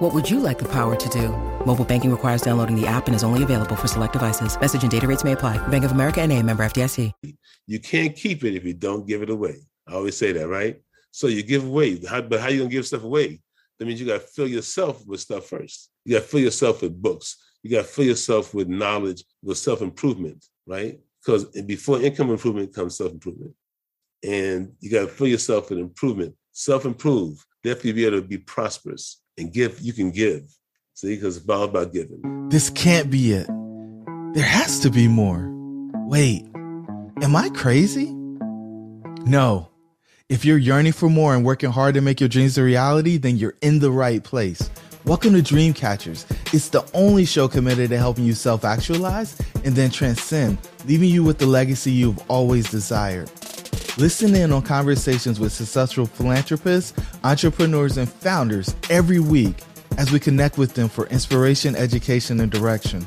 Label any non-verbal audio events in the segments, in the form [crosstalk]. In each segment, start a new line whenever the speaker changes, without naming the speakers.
What would you like the power to do? Mobile banking requires downloading the app and is only available for select devices. Message and data rates may apply. Bank of America N.A. member FDIC.
You can't keep it if you don't give it away. I always say that, right? So you give away, how, but how you gonna give stuff away? That means you gotta fill yourself with stuff first. You gotta fill yourself with books. You gotta fill yourself with knowledge, with self-improvement, right? Because before income improvement comes self-improvement. And you gotta fill yourself with improvement, self-improve, definitely be able to be prosperous and give, you can give. See, because it's all about giving.
This can't be it. There has to be more. Wait, am I crazy? No. If you're yearning for more and working hard to make your dreams a reality, then you're in the right place. Welcome to Dreamcatchers. It's the only show committed to helping you self actualize and then transcend, leaving you with the legacy you've always desired. Listen in on conversations with successful philanthropists, entrepreneurs, and founders every week as we connect with them for inspiration, education, and direction.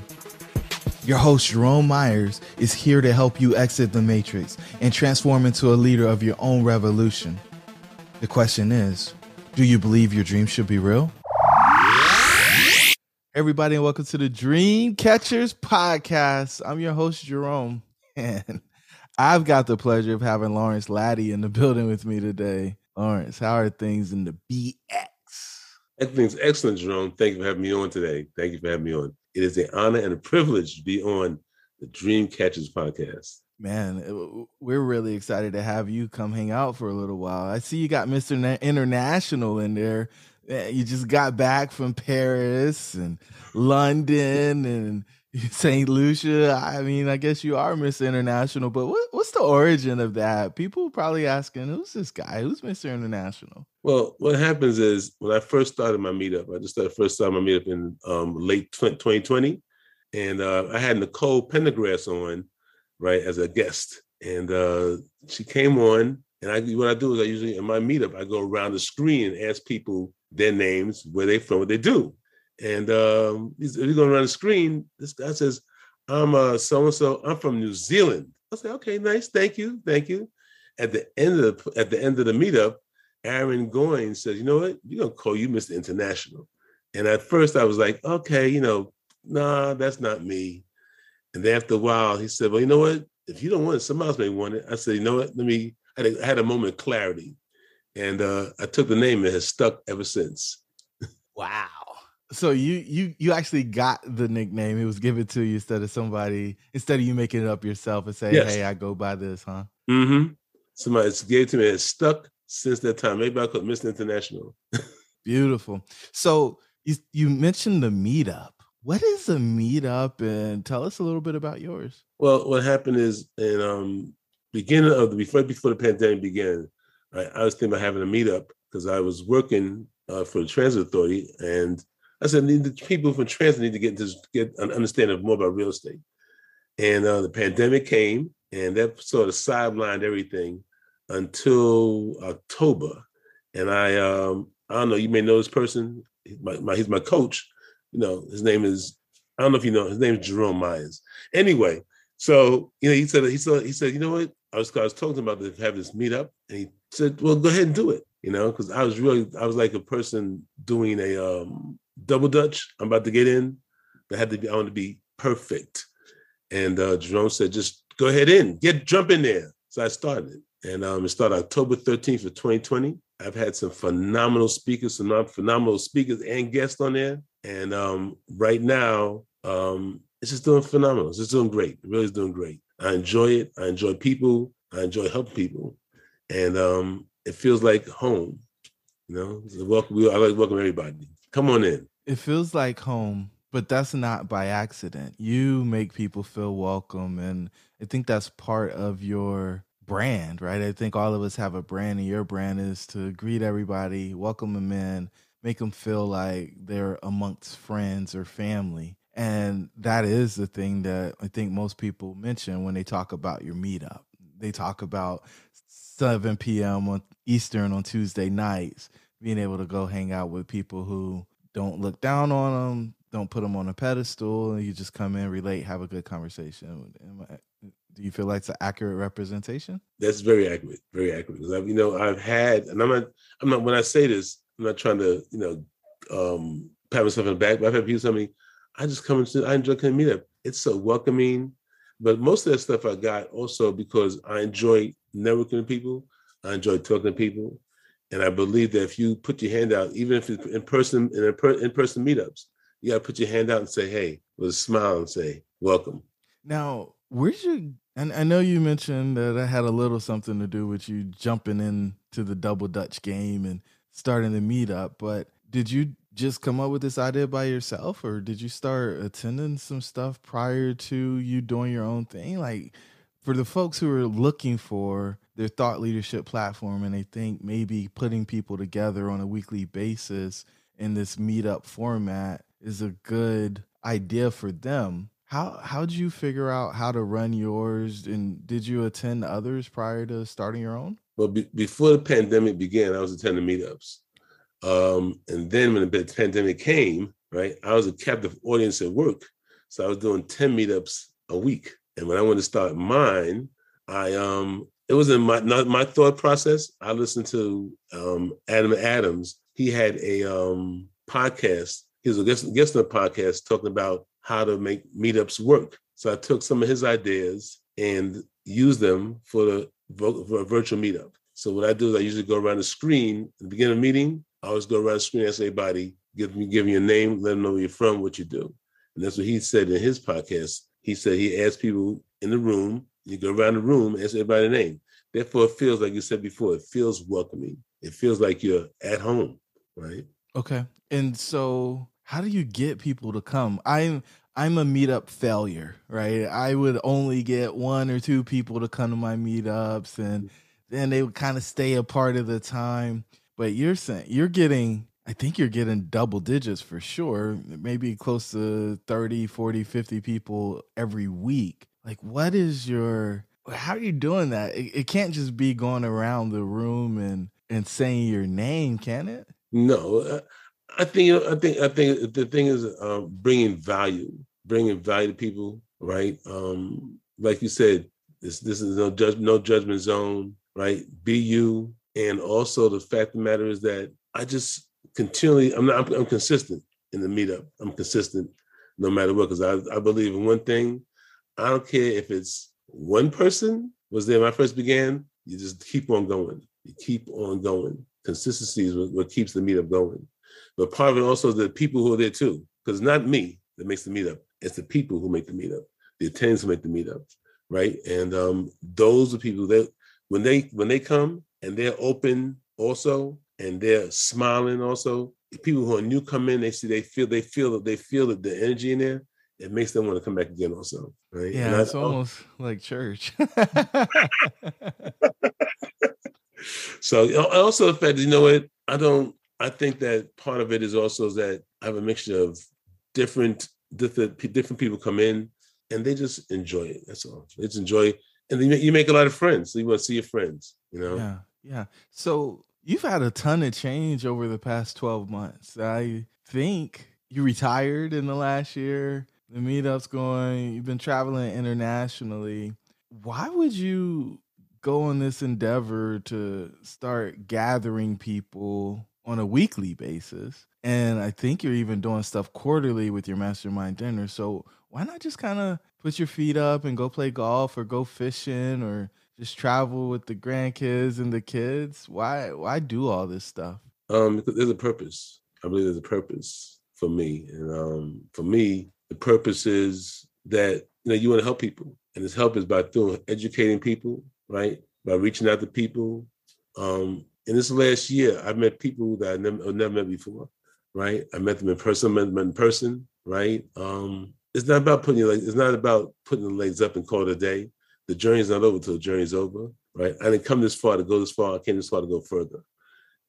Your host, Jerome Myers, is here to help you exit the matrix and transform into a leader of your own revolution. The question is do you believe your dreams should be real? Everybody, and welcome to the Dream Catchers podcast. I'm your host, Jerome, [laughs] and I've got the pleasure of having Lawrence Laddie in the building with me today. Lawrence, how are things in the BX?
Everything's excellent, Jerome. Thank you for having me on today. Thank you for having me on. It is an honor and a privilege to be on the Dream Catchers podcast.
Man, we're really excited to have you come hang out for a little while. I see you got Mr. International in there. Eh, you just got back from Paris and London and [laughs] St. Lucia. I mean, I guess you are Miss International, but what, what's the origin of that? People probably asking, who's this guy? Who's Mr. International?
Well, what happens is when I first started my meetup, I just started first started my meetup in um, late 2020, and uh, I had Nicole Pendergrass on, right, as a guest, and uh, she came on, and I what I do is I usually in my meetup I go around the screen and ask people their names, where they from, what they do, and um, he's, he's going around the screen. This guy says, "I'm so and so. I'm from New Zealand." I say, "Okay, nice, thank you, thank you." At the end of the, at the end of the meetup Aaron Goins says, you know what, we're gonna call you Mr. International. And at first I was like, okay, you know, nah, that's not me. And then after a while, he said, well, you know what? If you don't want it, somebody else may want it. I said, you know what? Let me, I had a, I had a moment of clarity. And uh, I took the name and it has stuck ever since.
wow. So you you you actually got the nickname. It was given to you instead of somebody, instead of you making it up yourself and say, yes. hey, I go by this, huh?
Mm-hmm. Somebody gave it to me and it stuck since that time. Maybe I could Mr. International.
Beautiful. So you you mentioned the meetup. What is a meetup, and tell us a little bit about yours.
Well, what happened is in um beginning of the before before the pandemic began, right, I was thinking about having a meetup because I was working uh, for the transit authority, and I said the people from transit need to get to get an understanding more about real estate. And uh, the pandemic came, and that sort of sidelined everything until October. And I, um, I don't know, you may know this person. He's my, my, he's my coach. You know, his name is, I don't know if you know, his name is Jerome Myers. Anyway, so, you know, he said, he said, he said, you know what? I was, I was talking about this, have this meetup. And he said, well, go ahead and do it. You know, because I was really, I was like a person doing a um, double Dutch. I'm about to get in, but I had to be, I want to be perfect. And uh, Jerome said, just go ahead in, get jump in there. So I started and um, it started October 13th of 2020. I've had some phenomenal speakers, some phenomenal speakers and guests on there. And um, right now, um, it's just doing phenomenal. It's just doing great. It really is doing great. I enjoy it. I enjoy people. I enjoy helping people. And um, it feels like home. You know, welcome. I like welcome everybody. Come on in.
It feels like home, but that's not by accident. You make people feel welcome. And I think that's part of your brand, right? I think all of us have a brand, and your brand is to greet everybody, welcome them in, make them feel like they're amongst friends or family. And that is the thing that I think most people mention when they talk about your meetup. they talk about 7 p.m. on Eastern on Tuesday nights, being able to go hang out with people who don't look down on them, don't put them on a pedestal, you just come in, relate, have a good conversation. Do you feel like it's an accurate representation?
That's very accurate, very accurate. Because I've, you know, I've had, and I'm not, I'm not. When I say this, I'm not trying to, you know, um, pat myself in the back. But I've had people tell me, I just come into, I enjoy coming meet up It's so welcoming. But most of that stuff I got also because I enjoy networking with people. I enjoy talking to people. And I believe that if you put your hand out, even if it's in person, in in-person meetups, you got to put your hand out and say, hey, with a smile and say, welcome.
Now, where's your, and I know you mentioned that I had a little something to do with you jumping into the double Dutch game and starting the meetup, but did you just come up with this idea by yourself or did you start attending some stuff prior to you doing your own thing like for the folks who are looking for their thought leadership platform and they think maybe putting people together on a weekly basis in this meetup format is a good idea for them how how did you figure out how to run yours and did you attend others prior to starting your own
well be, before the pandemic began i was attending meetups um, and then when the pandemic came, right, I was a captive audience at work. So I was doing 10 meetups a week. And when I wanted to start mine, I um it wasn't my not my thought process. I listened to um Adam Adams. He had a um podcast. He was a guest, guest on a podcast talking about how to make meetups work. So I took some of his ideas and used them for the for a virtual meetup. So what I do is I usually go around the screen at the beginning of meeting I always go around the screen and ask everybody, give me give me your name, let them know where you're from, what you do. And that's what he said in his podcast. He said he asked people in the room, you go around the room, ask everybody their name. Therefore, it feels like you said before, it feels welcoming. It feels like you're at home, right?
Okay. And so how do you get people to come? I'm I'm a meetup failure, right? I would only get one or two people to come to my meetups and then they would kind of stay a part of the time. But you're saying you're getting I think you're getting double digits for sure, maybe close to 30, 40, 50 people every week. Like what is your how are you doing that? It, it can't just be going around the room and and saying your name, can it?
No. Uh, I think I think I think the thing is uh, bringing value, bringing value to people, right? Um, like you said, this this is no judge, no judgment zone, right? Be you, and also the fact of the matter is that I just continually, I'm not, I'm, I'm consistent in the meetup. I'm consistent no matter what, because I, I believe in one thing. I don't care if it's one person was there when I first began, you just keep on going. You keep on going. Consistency is what, what keeps the meetup going. But part of it also is the people who are there too, because it's not me that makes the meetup. It's the people who make the meetup, the attendees who make the meetup, right? And um, those are people that when they when they come, and they're open also and they're smiling also. People who are new come in they see they feel they feel that they feel that the energy in there. It makes them want to come back again also right?
Yeah it's almost like church. [laughs]
So also the fact you know what? I don't i think that part of it is also that i have a mixture of different different different people come in and they just enjoy it that's all. They just enjoy it and you make a lot of friends so you want to see your friends you know?
Yeah yeah. So you've had a ton of change over the past 12 months. I think you retired in the last year. The meetup's going, you've been traveling internationally. Why would you go on this endeavor to start gathering people on a weekly basis? And I think you're even doing stuff quarterly with your mastermind dinner. So why not just kind of put your feet up and go play golf or go fishing or just travel with the grandkids and the kids? Why why do all this stuff?
Um, there's a purpose. I believe there's a purpose for me, and um, for me, the purpose is that you know you want to help people, and this help is by doing educating people, right? By reaching out to people. Um, in this last year, I've met people that I never, I've never met before, right? I met them in person, met them in person, right? Um, it's not about putting your legs, it's not about putting the legs up and call it a day the journey's not over till the journey's over, right? I didn't come this far to go this far. I came this far to go further.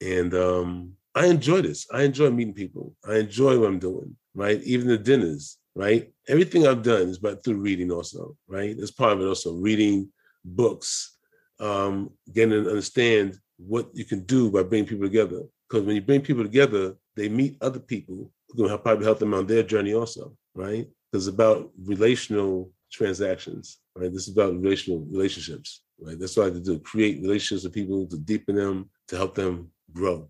And um, I enjoy this. I enjoy meeting people. I enjoy what I'm doing, right? Even the dinners, right? Everything I've done is but through reading also, right? That's part of it also, reading books, um, getting to understand what you can do by bringing people together. Because when you bring people together, they meet other people who can help, probably help them on their journey also, right? Because it's about relational transactions, right? This is about relational relationships, right? That's what I do: create relationships with people to deepen them, to help them grow.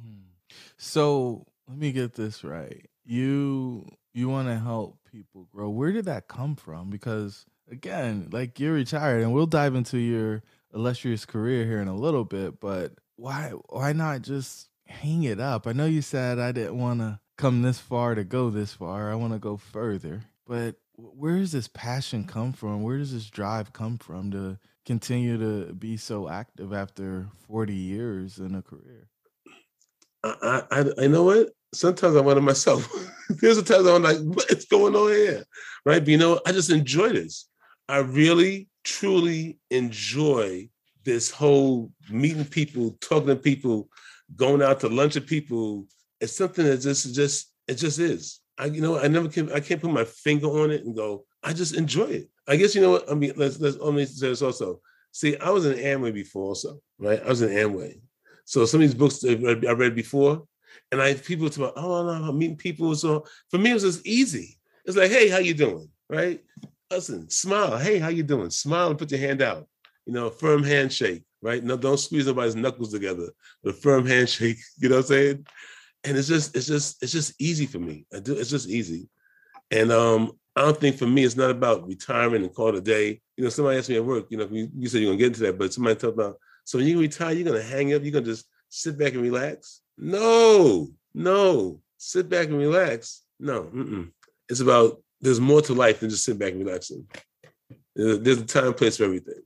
Hmm. So let me get this right. You you want to help people grow. Where did that come from? Because again, like you're retired, and we'll dive into your illustrious career here in a little bit. But why why not just hang it up? I know you said I didn't want to come this far to go this far. I want to go further. But where does this passion come from? Where does this drive come from to continue to be so active after 40 years in a career?
I, I, I know what. Sometimes I wonder myself. [laughs] There's a times I'm like, what's going on here, right? But you know, I just enjoy this. I really, truly enjoy this whole meeting people, talking to people, going out to lunch with people. It's something that just, just, it just is. I, you know, I never can, I can't put my finger on it and go. I just enjoy it. I guess you know what. I mean, let's let's let me say this also. See, I was in Amway before, also, right? I was in Amway. So some of these books I read, I read before, and I people talk about, oh no, I'm meeting people. So for me, it was just easy. It's like, hey, how you doing? Right? Listen, smile. Hey, how you doing? Smile and put your hand out. You know, firm handshake, right? No, don't squeeze nobody's knuckles together. The firm [laughs] handshake, you know what I'm saying? And it's just, it's just, it's just easy for me. I do, it's just easy. And um, I don't think for me, it's not about retirement and call it a day. You know, somebody asked me at work, you know, you, you said you're gonna get into that, but somebody talked about, so when you retire, you're gonna hang up, you're gonna just sit back and relax. No, no, sit back and relax. No, mm-mm. it's about there's more to life than just sitting back and relaxing. There's a time place for everything.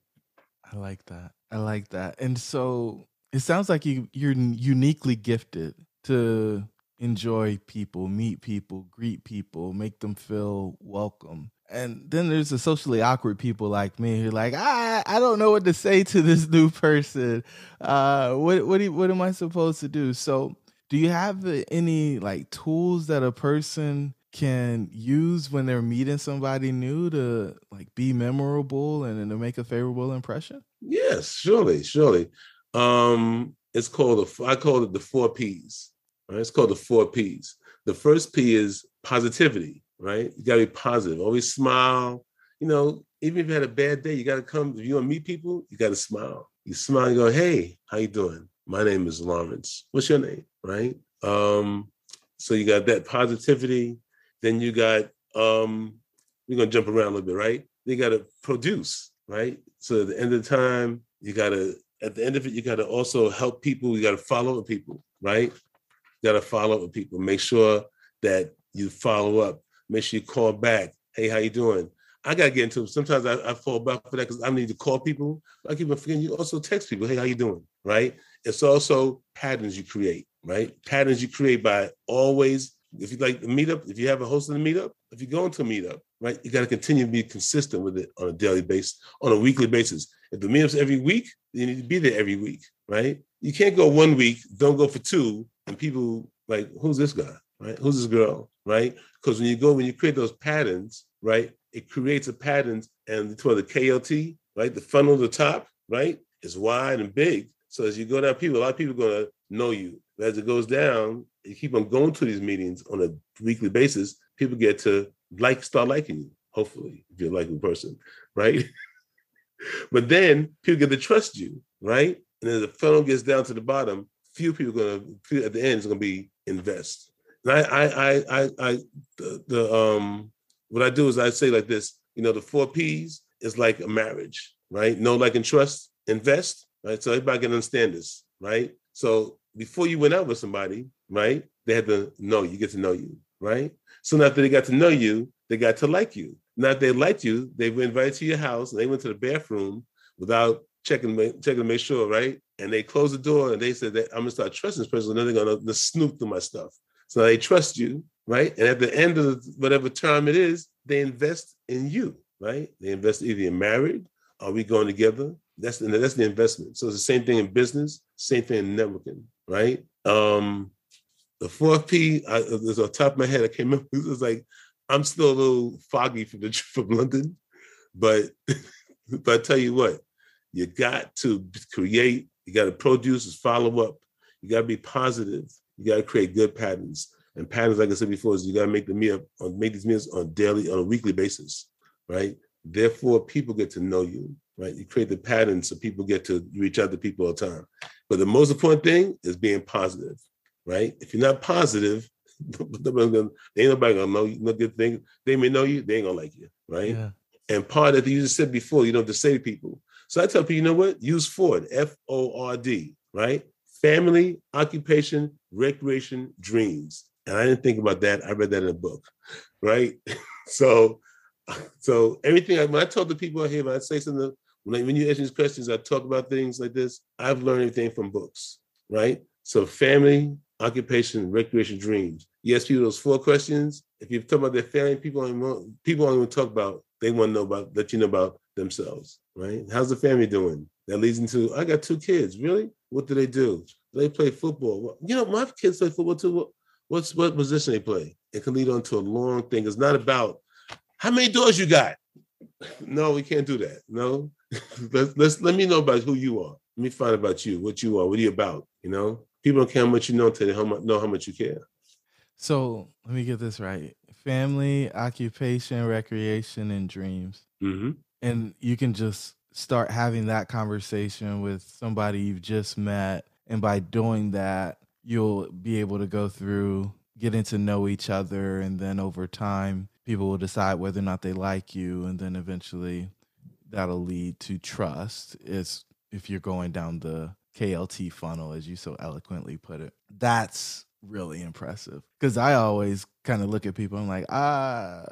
I like that. I like that. And so it sounds like you you're uniquely gifted to enjoy people, meet people, greet people, make them feel welcome. And then there's the socially awkward people like me who are like, I I don't know what to say to this new person. Uh, what what what am I supposed to do? So, do you have any like tools that a person can use when they're meeting somebody new to like be memorable and, and to make a favorable impression?
Yes, surely, surely. Um, it's called the I call it the four P's. Right? It's called the four P's. The first P is positivity, right? You gotta be positive, always smile. You know, even if you had a bad day, you gotta come. If you want to meet people, you gotta smile. You smile and go, hey, how you doing? My name is Lawrence. What's your name? Right? Um, so you got that positivity, then you got um, we're gonna jump around a little bit, right? You gotta produce, right? So at the end of the time, you gotta at the end of it, you gotta also help people, you gotta follow up people, right? You gotta follow up with people. Make sure that you follow up. Make sure you call back. Hey, how you doing? I gotta get into it. Sometimes I, I fall back for that because I need to call people. I keep on forgetting you also text people. Hey, how you doing? Right? It's also patterns you create, right? Patterns you create by always if you like the meetup, if you have a host of the meetup, if you go into a meetup, right, you got to continue to be consistent with it on a daily basis, on a weekly basis. If the meetup's every week, you need to be there every week, right? You can't go one week, don't go for two, and people like, who's this guy, right? Who's this girl, right? Because when you go, when you create those patterns, right, it creates a pattern, and it's for the KLT, right, the funnel at the top, right, is wide and big. So as you go down, people, a lot of people are going to know you. But as it goes down, you keep on going to these meetings on a weekly basis, people get to like start liking you, hopefully, if you're a likable person, right? [laughs] but then people get to trust you, right? And then the funnel gets down to the bottom, few people are gonna at the end is gonna be invest. And I I I I, the, the um what I do is I say like this, you know, the four P's is like a marriage, right? Know, like, and trust, invest, right? So everybody can understand this, right? So before you went out with somebody, right? They had to know you, get to know you, right? So now that they got to know you, they got to like you. Now that they liked you, they were invited to your house and they went to the bathroom without checking checking to make sure, right? And they closed the door and they said that I'm gonna start trusting this person, and then they're gonna snoop through my stuff. So they trust you, right? And at the end of whatever term it is, they invest in you, right? They invest either in married, are we going together? That's the, that's the investment. So it's the same thing in business, same thing in networking, right? Um, the fourth P, I, there's on top of my head, I can't [laughs] remember. It was like, I'm still a little foggy from the from London, but [laughs] but I tell you what, You got to create, you got to produce, is follow up. You got to be positive. You got to create good patterns. And patterns, like I said before, is you got to make the meal, uh, make these meals on daily, on a weekly basis, right? Therefore, people get to know you, right? You create the patterns so people get to reach out to people all the time. But the most important thing is being positive, right? If you're not positive, [laughs] ain't nobody gonna know you, no good thing. They may know you, they ain't gonna like you, right? Yeah. And part of the you just said before, you know, to say to people. So I tell people, you know what? Use Ford, F O R D, right? Family, occupation, recreation, dreams. And I didn't think about that. I read that in a book, right? [laughs] so, so everything I, when I talk to people out here, when I say something, when, I, when you ask these questions, I talk about things like this. I've learned everything from books, right? So, family, occupation, recreation, dreams. You ask people those four questions. If you talk about their family, people don't people don't even talk about. They want to know about let you know about themselves, right? How's the family doing? That leads into I got two kids. Really? What do they do? Do they play football? Well, you know, my kids play football too. What's what position they play? It can lead on to a long thing. It's not about how many doors you got. [laughs] No, we can't do that. No, [laughs] let's, let's let me know about who you are. Let me find about you, what you are, what are you about. You know, people don't care how much you know until they know how much you care.
So let me get this right: family, occupation, recreation, and dreams. Mm-hmm. And you can just start having that conversation with somebody you've just met, and by doing that, you'll be able to go through getting to know each other, and then over time, people will decide whether or not they like you, and then eventually, that'll lead to trust. Is if you're going down the KLT funnel, as you so eloquently put it. That's really impressive because I always kind of look at people. I'm like, ah,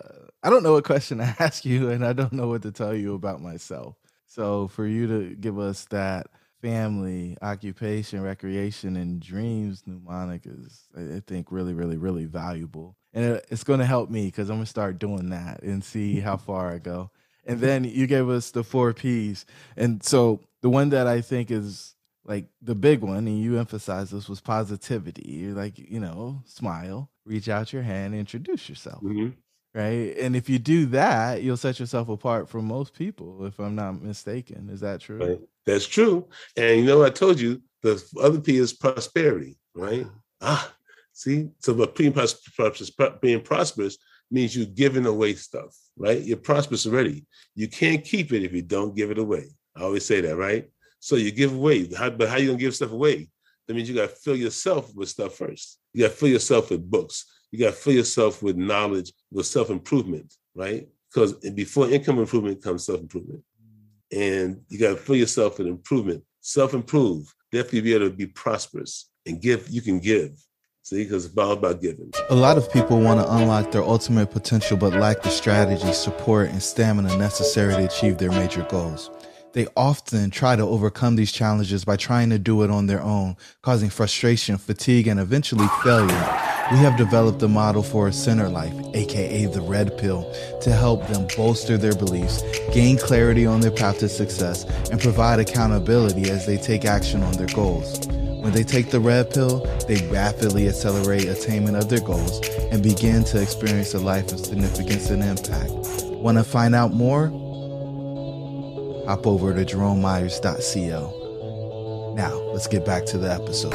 I don't know what question to [laughs] ask you, and I don't know what to tell you about myself. So for you to give us that family, occupation, recreation, and dreams mnemonic is, I think, really, really, really valuable. And it's going to help me because I'm going to start doing that and see how [laughs] far I go. And then you gave us the four P's. And so the one that I think is like the big one, and you emphasized this was positivity. You're like, you know, smile, reach out your hand, introduce yourself. Mm-hmm. Right. And if you do that, you'll set yourself apart from most people, if I'm not mistaken. Is that true?
Right. That's true. And you know, I told you the other P is prosperity, right? Ah, see, so but being, prosperous, being prosperous means you're giving away stuff, right? You're prosperous already. You can't keep it if you don't give it away. I always say that, right? So you give away. How, but how you gonna give stuff away? That means you gotta fill yourself with stuff first. You gotta fill yourself with books. You gotta fill yourself with knowledge, with self-improvement, right? Because before income improvement comes self-improvement. And you gotta fill yourself with improvement, self-improve. Definitely be able to be prosperous and give, you can give. See, because it's all about giving.
A lot of people want to unlock their ultimate potential, but lack the strategy, support, and stamina necessary to achieve their major goals. They often try to overcome these challenges by trying to do it on their own, causing frustration, fatigue, and eventually failure. We have developed a model for a center life, aka the red pill, to help them bolster their beliefs, gain clarity on their path to success, and provide accountability as they take action on their goals. When they take the red pill, they rapidly accelerate attainment of their goals and begin to experience a life of significance and impact. Want to find out more? Hop over to jeromemyers.co. Now, let's get back to the episode.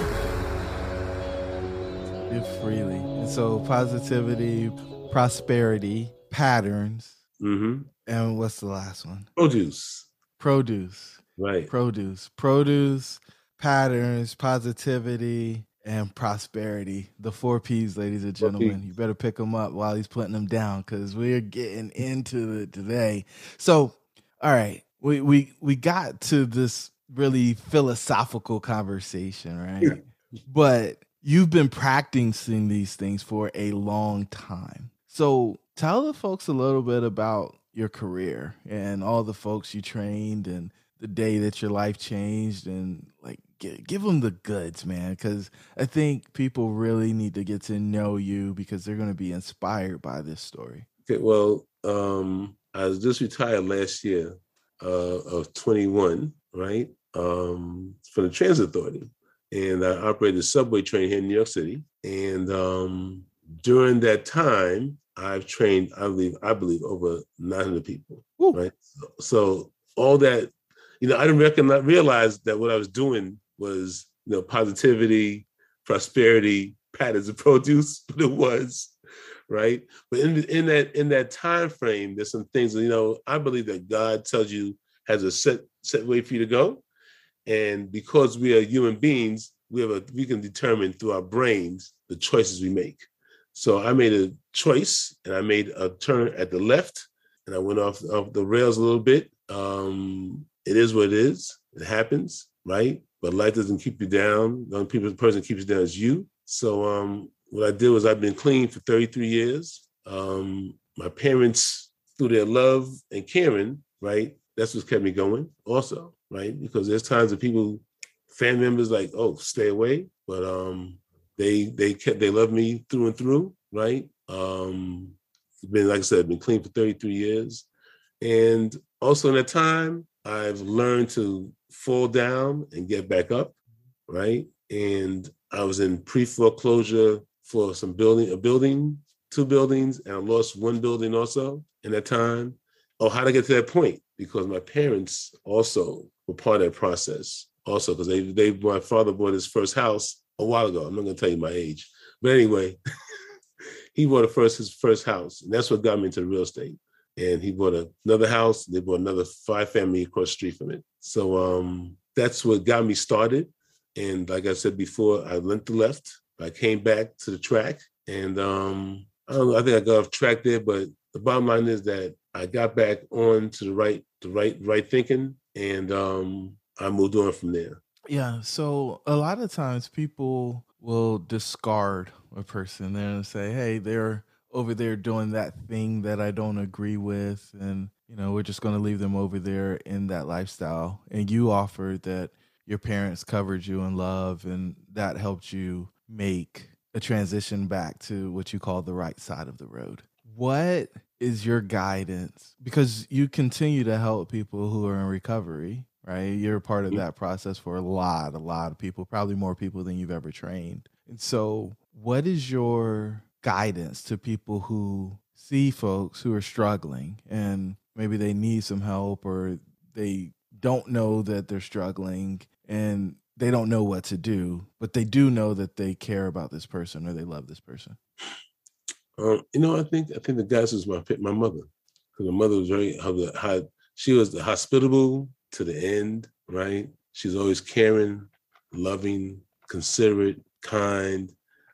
Live freely. And so, positivity, prosperity, patterns. Mm-hmm. And what's the last one?
Produce.
Produce.
Right.
Produce. Produce, patterns, positivity, and prosperity. The four P's, ladies and gentlemen. You better pick them up while he's putting them down because we're getting into it today. So, all right we we we got to this really philosophical conversation, right? [laughs] but you've been practicing these things for a long time. So tell the folks a little bit about your career and all the folks you trained and the day that your life changed and like give, give them the goods man because i think people really need to get to know you because they're going to be inspired by this story
okay well um i was just retired last year uh, of 21, right, um, for the Transit Authority. And I operated a subway train here in New York City. And um, during that time, I've trained, I believe, I believe over 900 people, Ooh. right? So, so all that, you know, I didn't recognize, realize that what I was doing was, you know, positivity, prosperity, [laughs] patterns of produce, but it was right. But in in that in that time frame, there's some things. You know, I believe that God tells you has a set set way for you to go, and because we are human beings, we have a we can determine through our brains the choices we make. So I made a choice, and I made a turn at the left, and I went off off the rails a little bit. Um, it is what it is. It happens, right? But life doesn't keep you down. The only person keeps you down is you. So um, what I did was I've been clean for 33 years. Um, my parents, through their love and caring, right? That's what kept me going, also, right? Because there's times that people, family members, like, oh, stay away, but um, they they kept they love me through and through, right? Um, been like I said, been clean for 33 years, and also in that time, I've learned to fall down and get back up, right? And I was in pre-foreclosure for some building, a building, two buildings, and I lost one building also in that time. Oh, how did I get to that point? Because my parents also were part of that process, also because they they my father bought his first house a while ago. I'm not gonna tell you my age, but anyway, [laughs] he bought a first his first house, and that's what got me into real estate. And he bought a, another house. They bought another five family across the street from it. So um, that's what got me started. And like I said before, I went to left. I came back to the track, and um, I don't know. I think I got off track there, but the bottom line is that I got back on to the right, the right, right thinking, and um, I moved on from there.
Yeah. So a lot of times people will discard a person. They'll say, "Hey, they're over there doing that thing that I don't agree with," and you know, we're just going to leave them over there in that lifestyle. And you offered that your parents covered you in love and that helped you make a transition back to what you call the right side of the road. What is your guidance? Because you continue to help people who are in recovery, right? You're part of mm-hmm. that process for a lot, a lot of people, probably more people than you've ever trained. And so, what is your guidance to people who see folks who are struggling and maybe they need some help or they don't know that they're struggling and they don't know what to do, but they do know that they care about this person or they love this person?
Um, you know, I think I think the guys was my my mother because my mother was very how she was the hospitable to the end, right? She's always caring, loving, considerate, kind.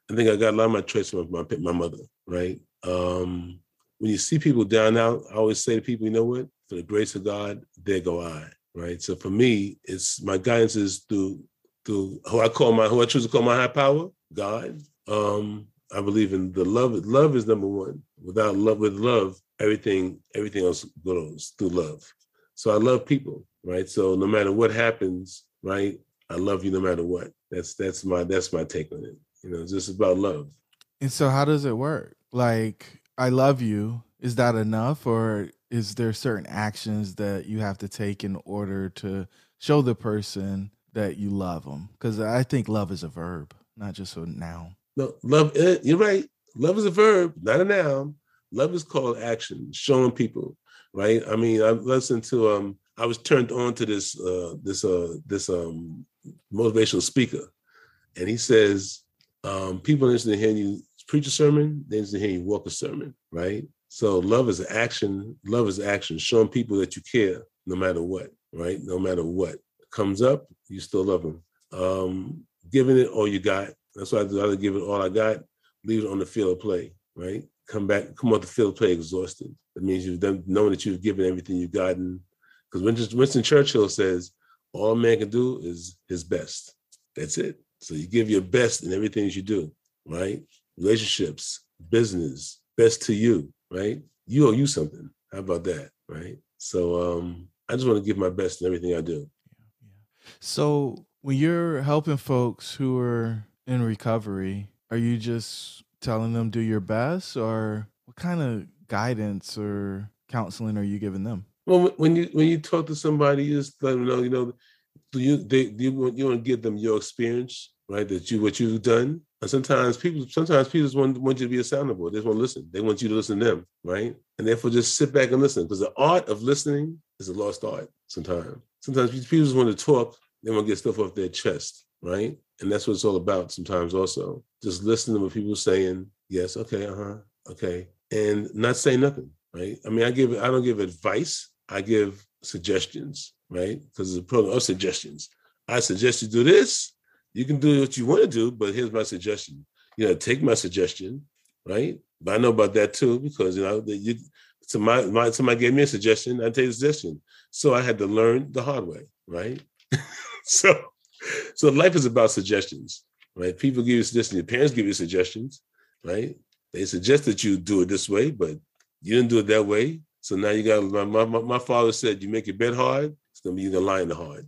I think I got a lot of my traits from my my mother, right? Um, when you see people down out, I always say to people, you know what? For the grace of God, there go I right? So for me, it's my guidance is through through who I call my who I choose to call my high power, God. Um, I believe in the love. Love is number one. Without love, with love, everything everything else goes through love. So I love people, right? So no matter what happens, right, I love you no matter what. That's that's my that's my take on it. You know, it's just about love.
And so how does it work? Like I love you. Is that enough or is there certain actions that you have to take in order to show the person that you love them? Because I think love is a verb, not just a noun.
No, love. Eh, you're right. Love is a verb, not a noun. Love is called action, showing people. Right. I mean, I listened to. Um, I was turned on to this. Uh, this. Uh, this. Um, motivational speaker, and he says, um, people are interested in hearing you preach a sermon. They're interested in hearing you walk a sermon. Right. So love is action. Love is action, showing people that you care no matter what, right? No matter what comes up, you still love them. Um, giving it all you got. That's why I'd rather give it all I got, leave it on the field of play, right? Come back, come off the field of play exhausted. That means you've done knowing that you've given everything you've gotten. Because Winston, Winston Churchill says, all a man can do is his best. That's it. So you give your best in everything you do, right? Relationships, business, best to you right? You owe you something. How about that, right? So um, I just want to give my best in everything I do.
So when you're helping folks who are in recovery, are you just telling them do your best, or what kind of guidance or counseling are you giving them?
Well, when you when you talk to somebody, you just let them know, you know, do you they do you want you want to give them your experience, right? That you what you've done, and sometimes people, sometimes people just want, want you to be a sounding board. They just want to listen. They want you to listen to them, right? And therefore, just sit back and listen. Because the art of listening is a lost art sometimes. Sometimes people just want to talk, they want to get stuff off their chest, right? And that's what it's all about sometimes also. Just listening to what people are saying, yes, okay, uh-huh, okay. And not say nothing, right? I mean, I give I don't give advice, I give suggestions, right? Because it's a program of suggestions. I suggest you do this. You can do what you want to do, but here's my suggestion. You know, take my suggestion, right? But I know about that too because you know you, so my, my somebody gave me a suggestion, I take the suggestion. So I had to learn the hard way, right? [laughs] so so life is about suggestions, right? People give you suggestions, your parents give you suggestions, right? They suggest that you do it this way, but you didn't do it that way. So now you got my my, my father said you make your bed hard, it's gonna be you're gonna lie in the hard.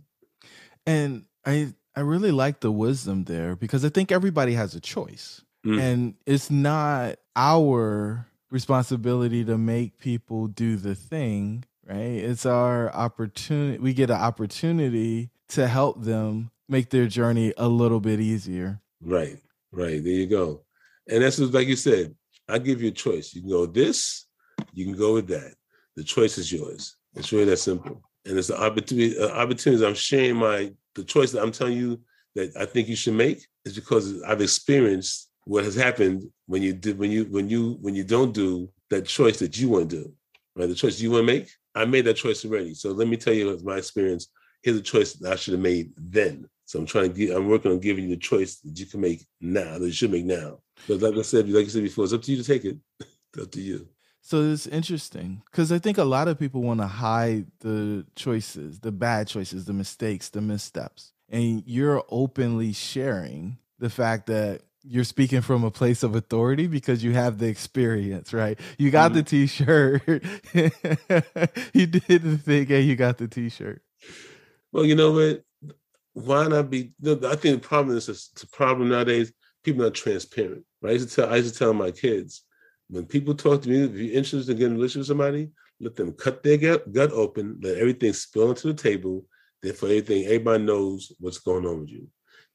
And I I really like the wisdom there because I think everybody has a choice. Mm. And it's not our responsibility to make people do the thing, right? It's our opportunity. We get an opportunity to help them make their journey a little bit easier.
Right, right. There you go. And that's like you said, I give you a choice. You can go this, you can go with that. The choice is yours. It's really that simple. And it's an opportunity, uh, opportunities I'm sharing my the choice that I'm telling you that I think you should make is because I've experienced what has happened when you did when you when you when you don't do that choice that you want to do, right? The choice you want to make. I made that choice already. So let me tell you my experience. Here's a choice that I should have made then. So I'm trying to get. I'm working on giving you the choice that you can make now. That you should make now. But like I said, like I said before, it's up to you to take it. it's [laughs] up to you.
So it's interesting because I think a lot of people want to hide the choices, the bad choices, the mistakes, the missteps. And you're openly sharing the fact that you're speaking from a place of authority because you have the experience, right? You got mm-hmm. the t-shirt. [laughs] you did the thing and you got the t-shirt.
Well, you know what? Why not be I think the problem is the problem nowadays, people are not transparent. Right? I used to tell I used to tell my kids, when people talk to me, if you're interested in getting a relationship with somebody, let them cut their gut, gut open, let everything spill onto the table. Therefore, everything everybody knows what's going on with you.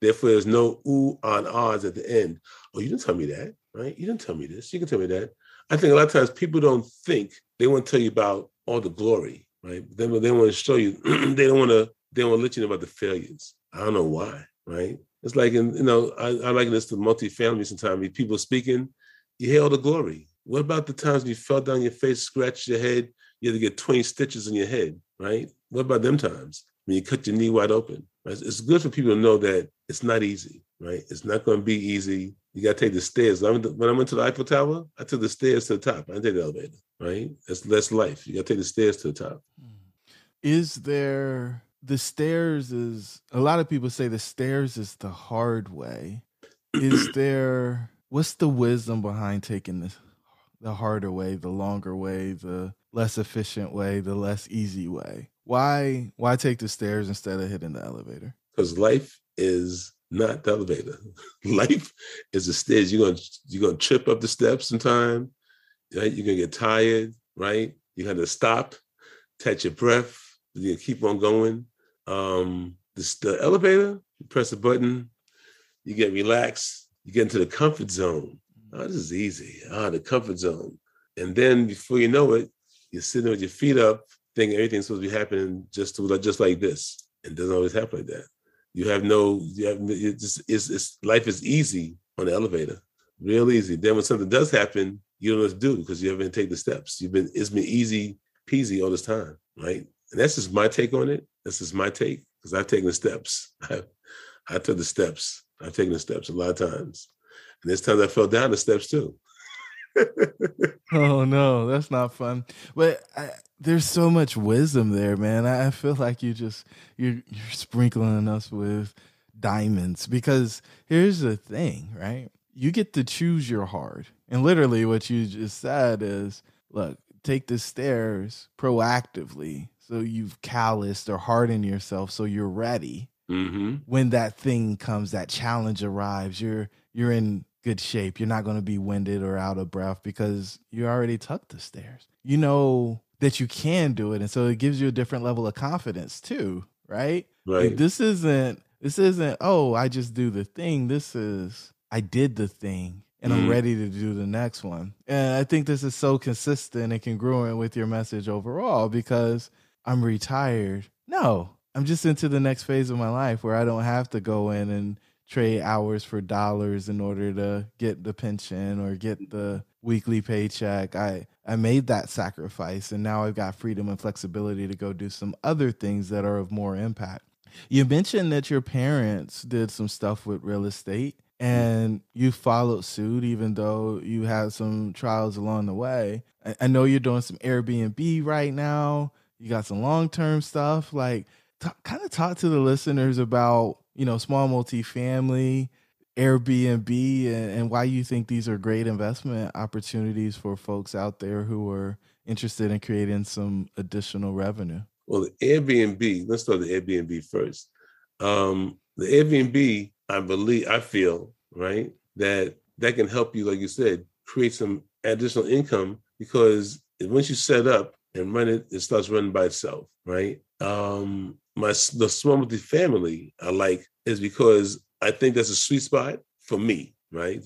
Therefore, there's no ooh on odds at the end. Oh, you didn't tell me that, right? You didn't tell me this. You can tell me that. I think a lot of times people don't think they want to tell you about all the glory, right? They, they want to show you. [clears throat] they don't want to. They want to let you know about the failures. I don't know why, right? It's like in you know I, I like this to multifamily sometimes. People speaking, you hear all the glory. What about the times you fell down your face, scratched your head, you had to get 20 stitches in your head, right? What about them times when you cut your knee wide open? Right? It's good for people to know that it's not easy, right? It's not going to be easy. You got to take the stairs. When I went to the Eiffel Tower, I took the stairs to the top. I didn't take the elevator, right? That's less life. You got to take the stairs to the top. Hmm.
Is there the stairs? Is a lot of people say the stairs is the hard way. [clears throat] Is there what's the wisdom behind taking this the harder way, the longer way, the less efficient way, the less easy way? Why why take the stairs instead of hitting the elevator?
Because life is not the elevator. [laughs] life is the stairs. You're gonna you're gonna trip up the steps sometime. Right? You're gonna get tired, right? You to stop, catch your breath, you keep on going. Um, this, the elevator, you press a button, you get relaxed, you get into the comfort zone. Oh, this is easy. Ah, the comfort zone. And then before you know it, you're sitting with your feet up, thinking everything's supposed to be happening just to, just like this. It doesn't always happen like that. You have no, you have just, it's, it's life is easy on the elevator, real easy. Then when something does happen, you don't know what to do because you haven't taken the steps. You've been it's been easy peasy all this time, right? And that's just my take on it. This is my take because I've taken the steps. [laughs] I, I took the steps. I've taken the steps a lot of times. And there's times I fell down the steps too. [laughs]
oh no, that's not fun. But I, there's so much wisdom there, man. I, I feel like you just you're you're sprinkling us with diamonds because here's the thing, right? You get to choose your hard. And literally what you just said is, look, take the stairs proactively so you've calloused or hardened yourself so you're ready mm-hmm. when that thing comes that challenge arrives you're you're in good shape you're not going to be winded or out of breath because you already took the stairs you know that you can do it and so it gives you a different level of confidence too right
right like
this isn't this isn't oh i just do the thing this is i did the thing and mm-hmm. I'm ready to do the next one. And I think this is so consistent and congruent with your message overall because I'm retired. No, I'm just into the next phase of my life where I don't have to go in and trade hours for dollars in order to get the pension or get the weekly paycheck. I I made that sacrifice and now I've got freedom and flexibility to go do some other things that are of more impact. You mentioned that your parents did some stuff with real estate and you followed suit even though you had some trials along the way. I, I know you're doing some Airbnb right now. You got some long-term stuff like t- kind of talk to the listeners about, you know, small multifamily Airbnb and, and why you think these are great investment opportunities for folks out there who are interested in creating some additional revenue?
Well, the Airbnb, let's start the Airbnb first. Um, the Airbnb, I believe, I feel, right, that that can help you, like you said, create some additional income because once you set up and run it, it starts running by itself, right? Um, my the multi-family I like is because I think that's a sweet spot for me, right?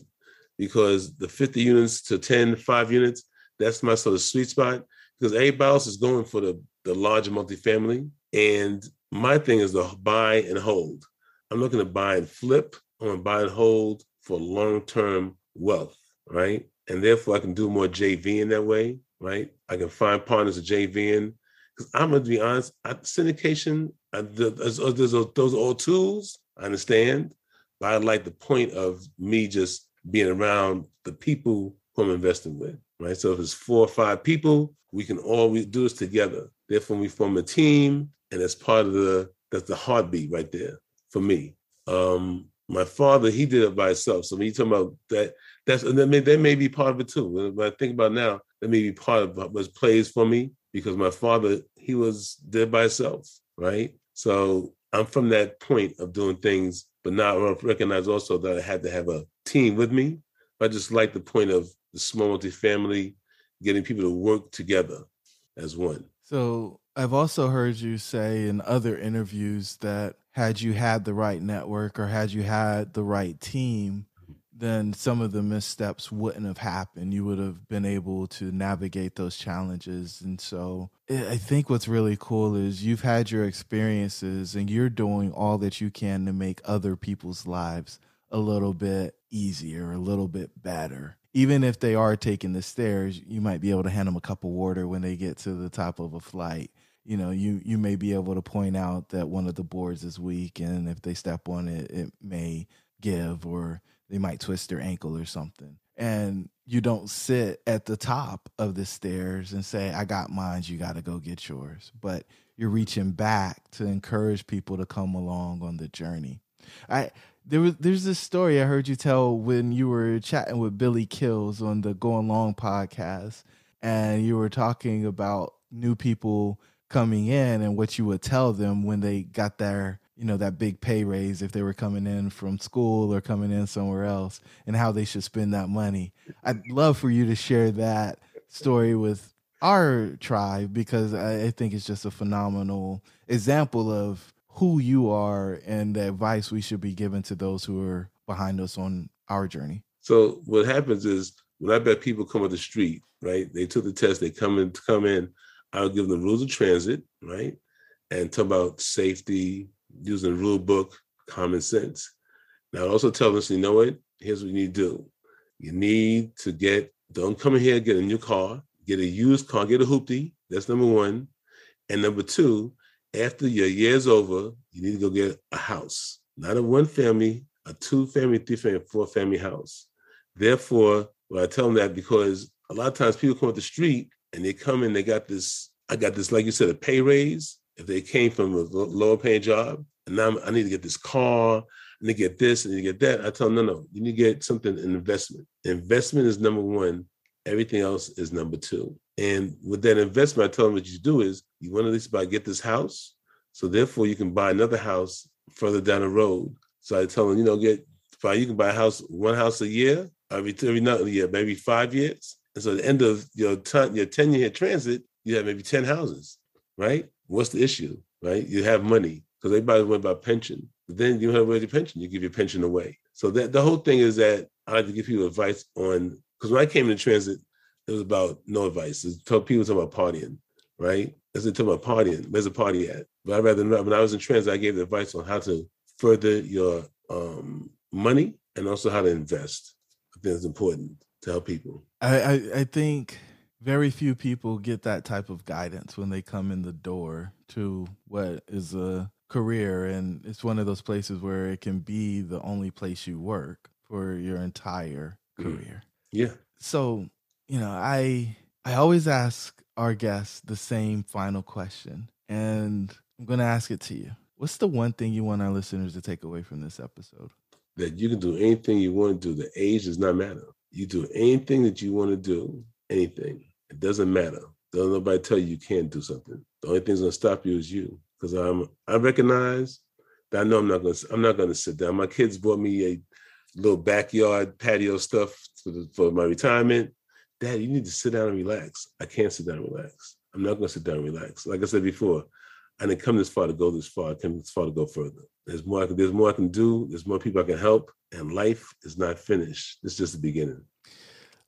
Because the 50 units to 10, five units, that's my sort of sweet spot. Because everybody else is going for the, the larger multifamily. And my thing is to buy and hold. I'm looking to buy and flip. I want to buy and hold for long-term wealth, right? And therefore I can do more JV in that way, right? I can find partners of JV in. Because I'm gonna be honest, I, syndication, I, there's, there's, those old tools, I understand. But I like the point of me just being around the people who I'm investing with, right? So if it's four or five people, we can all we do this together. Therefore, we form a team, and that's part of the that's the heartbeat right there for me. Um, my father, he did it by himself. So when you talk about that, that's and that may that may be part of it too. But I think about now, that may be part of what plays for me because my father, he was there by himself, right? So I'm from that point of doing things but now I recognize also that I had to have a team with me. I just like the point of the small multi-family, getting people to work together as one.
So I've also heard you say in other interviews that had you had the right network or had you had the right team, then some of the missteps wouldn't have happened. You would have been able to navigate those challenges. And so I think what's really cool is you've had your experiences and you're doing all that you can to make other people's lives a little bit easier, a little bit better. Even if they are taking the stairs, you might be able to hand them a cup of water when they get to the top of a flight. You know, you you may be able to point out that one of the boards is weak and if they step on it, it may give or they might twist their ankle or something. And you don't sit at the top of the stairs and say, I got mine, you got to go get yours. But you're reaching back to encourage people to come along on the journey. I there was there's this story I heard you tell when you were chatting with Billy Keels on the Going Long podcast, and you were talking about new people coming in and what you would tell them when they got their you know that big pay raise if they were coming in from school or coming in somewhere else and how they should spend that money. I'd love for you to share that story with our tribe because i think it's just a phenomenal example of who you are and the advice we should be giving to those who are behind us on our journey.
So what happens is when i bet people come on the street right they took the test they come in come in i'll give them the rules of transit right and talk about safety using the rule book, common sense. Now, I also tell us, you know what? Here's what you need to do. You need to get, don't come in here get a new car, get a used car, get a hoopty. That's number one. And number two, after your year's over, you need to go get a house, not a one family, a two family, three family, four family house. Therefore, well, I tell them that because a lot of times people come up the street and they come in, they got this, I got this, like you said, a pay raise if they came from a lower paying job and now I need to get this car, need to get this, need to get that. I tell them, no, no, you need to get something in investment. Investment is number one. Everything else is number two. And with that investment, I tell them what you do is you want to at least buy get this house. So therefore you can buy another house further down the road. So I tell them, you know, get buy you can buy a house, one house a year, every every not a year, maybe five years. And so at the end of your time, your 10 year transit, you have maybe 10 houses, right? What's the issue? Right? You have money because everybody went by pension. But then you have your pension, you give your pension away. So that the whole thing is that I like to give people advice on because when I came into transit, it was about no advice. It people talking about partying, right? as they talk about partying, where's the party at? But I'd rather not. When I was in transit, I gave advice on how to further your um, money and also how to invest. I think it's important to help people.
I, I, I think very few people get that type of guidance when they come in the door to what is a career and it's one of those places where it can be the only place you work for your entire
Mm.
career.
Yeah.
So, you know, I I always ask our guests the same final question and I'm going to ask it to you. What's the one thing you want our listeners to take away from this episode?
That you can do anything you want to do. The age does not matter. You do anything that you want to do, anything. It doesn't matter. Don't nobody tell you you can't do something. The only thing's gonna stop you is you. Because I'm I recognize that I know I'm not gonna I'm not gonna sit down. My kids bought me a little backyard patio stuff for, the, for my retirement. Dad, you need to sit down and relax. I can't sit down and relax. I'm not gonna sit down and relax. Like I said before, I didn't come this far to go this far. I came this far to go further. There's more I can, there's more I can do. There's more people I can help. And life is not finished. It's just the beginning.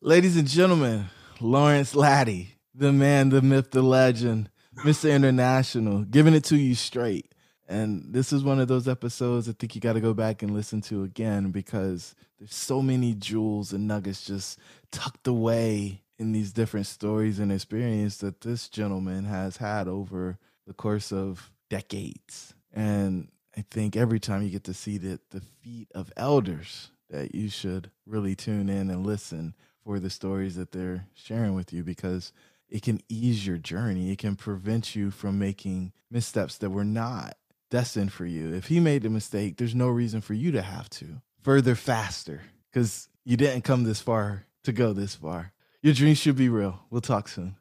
Ladies and gentlemen, Lawrence Laddie, the man, the myth, the legend, Mr. International, giving it to you straight. And this is one of those episodes I think you got to go back and listen to again because there's so many jewels and nuggets just tucked away in these different stories and experience that this gentleman has had over the course of decades. And I think every time you get to see the, the feet of elders, that you should really tune in and listen for the stories that they're sharing with you because it can ease your journey. It can prevent you from making missteps that were not destined for you. If he made a mistake, there's no reason for you to have to. Further faster because you didn't come this far to go this far. Your dreams should be real. We'll talk soon.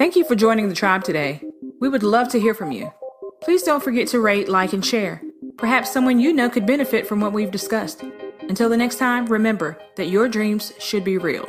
Thank you for joining the tribe today. We would love to hear from you. Please don't forget to rate, like, and share. Perhaps someone you know could benefit from what we've discussed. Until the next time, remember that your dreams should be real.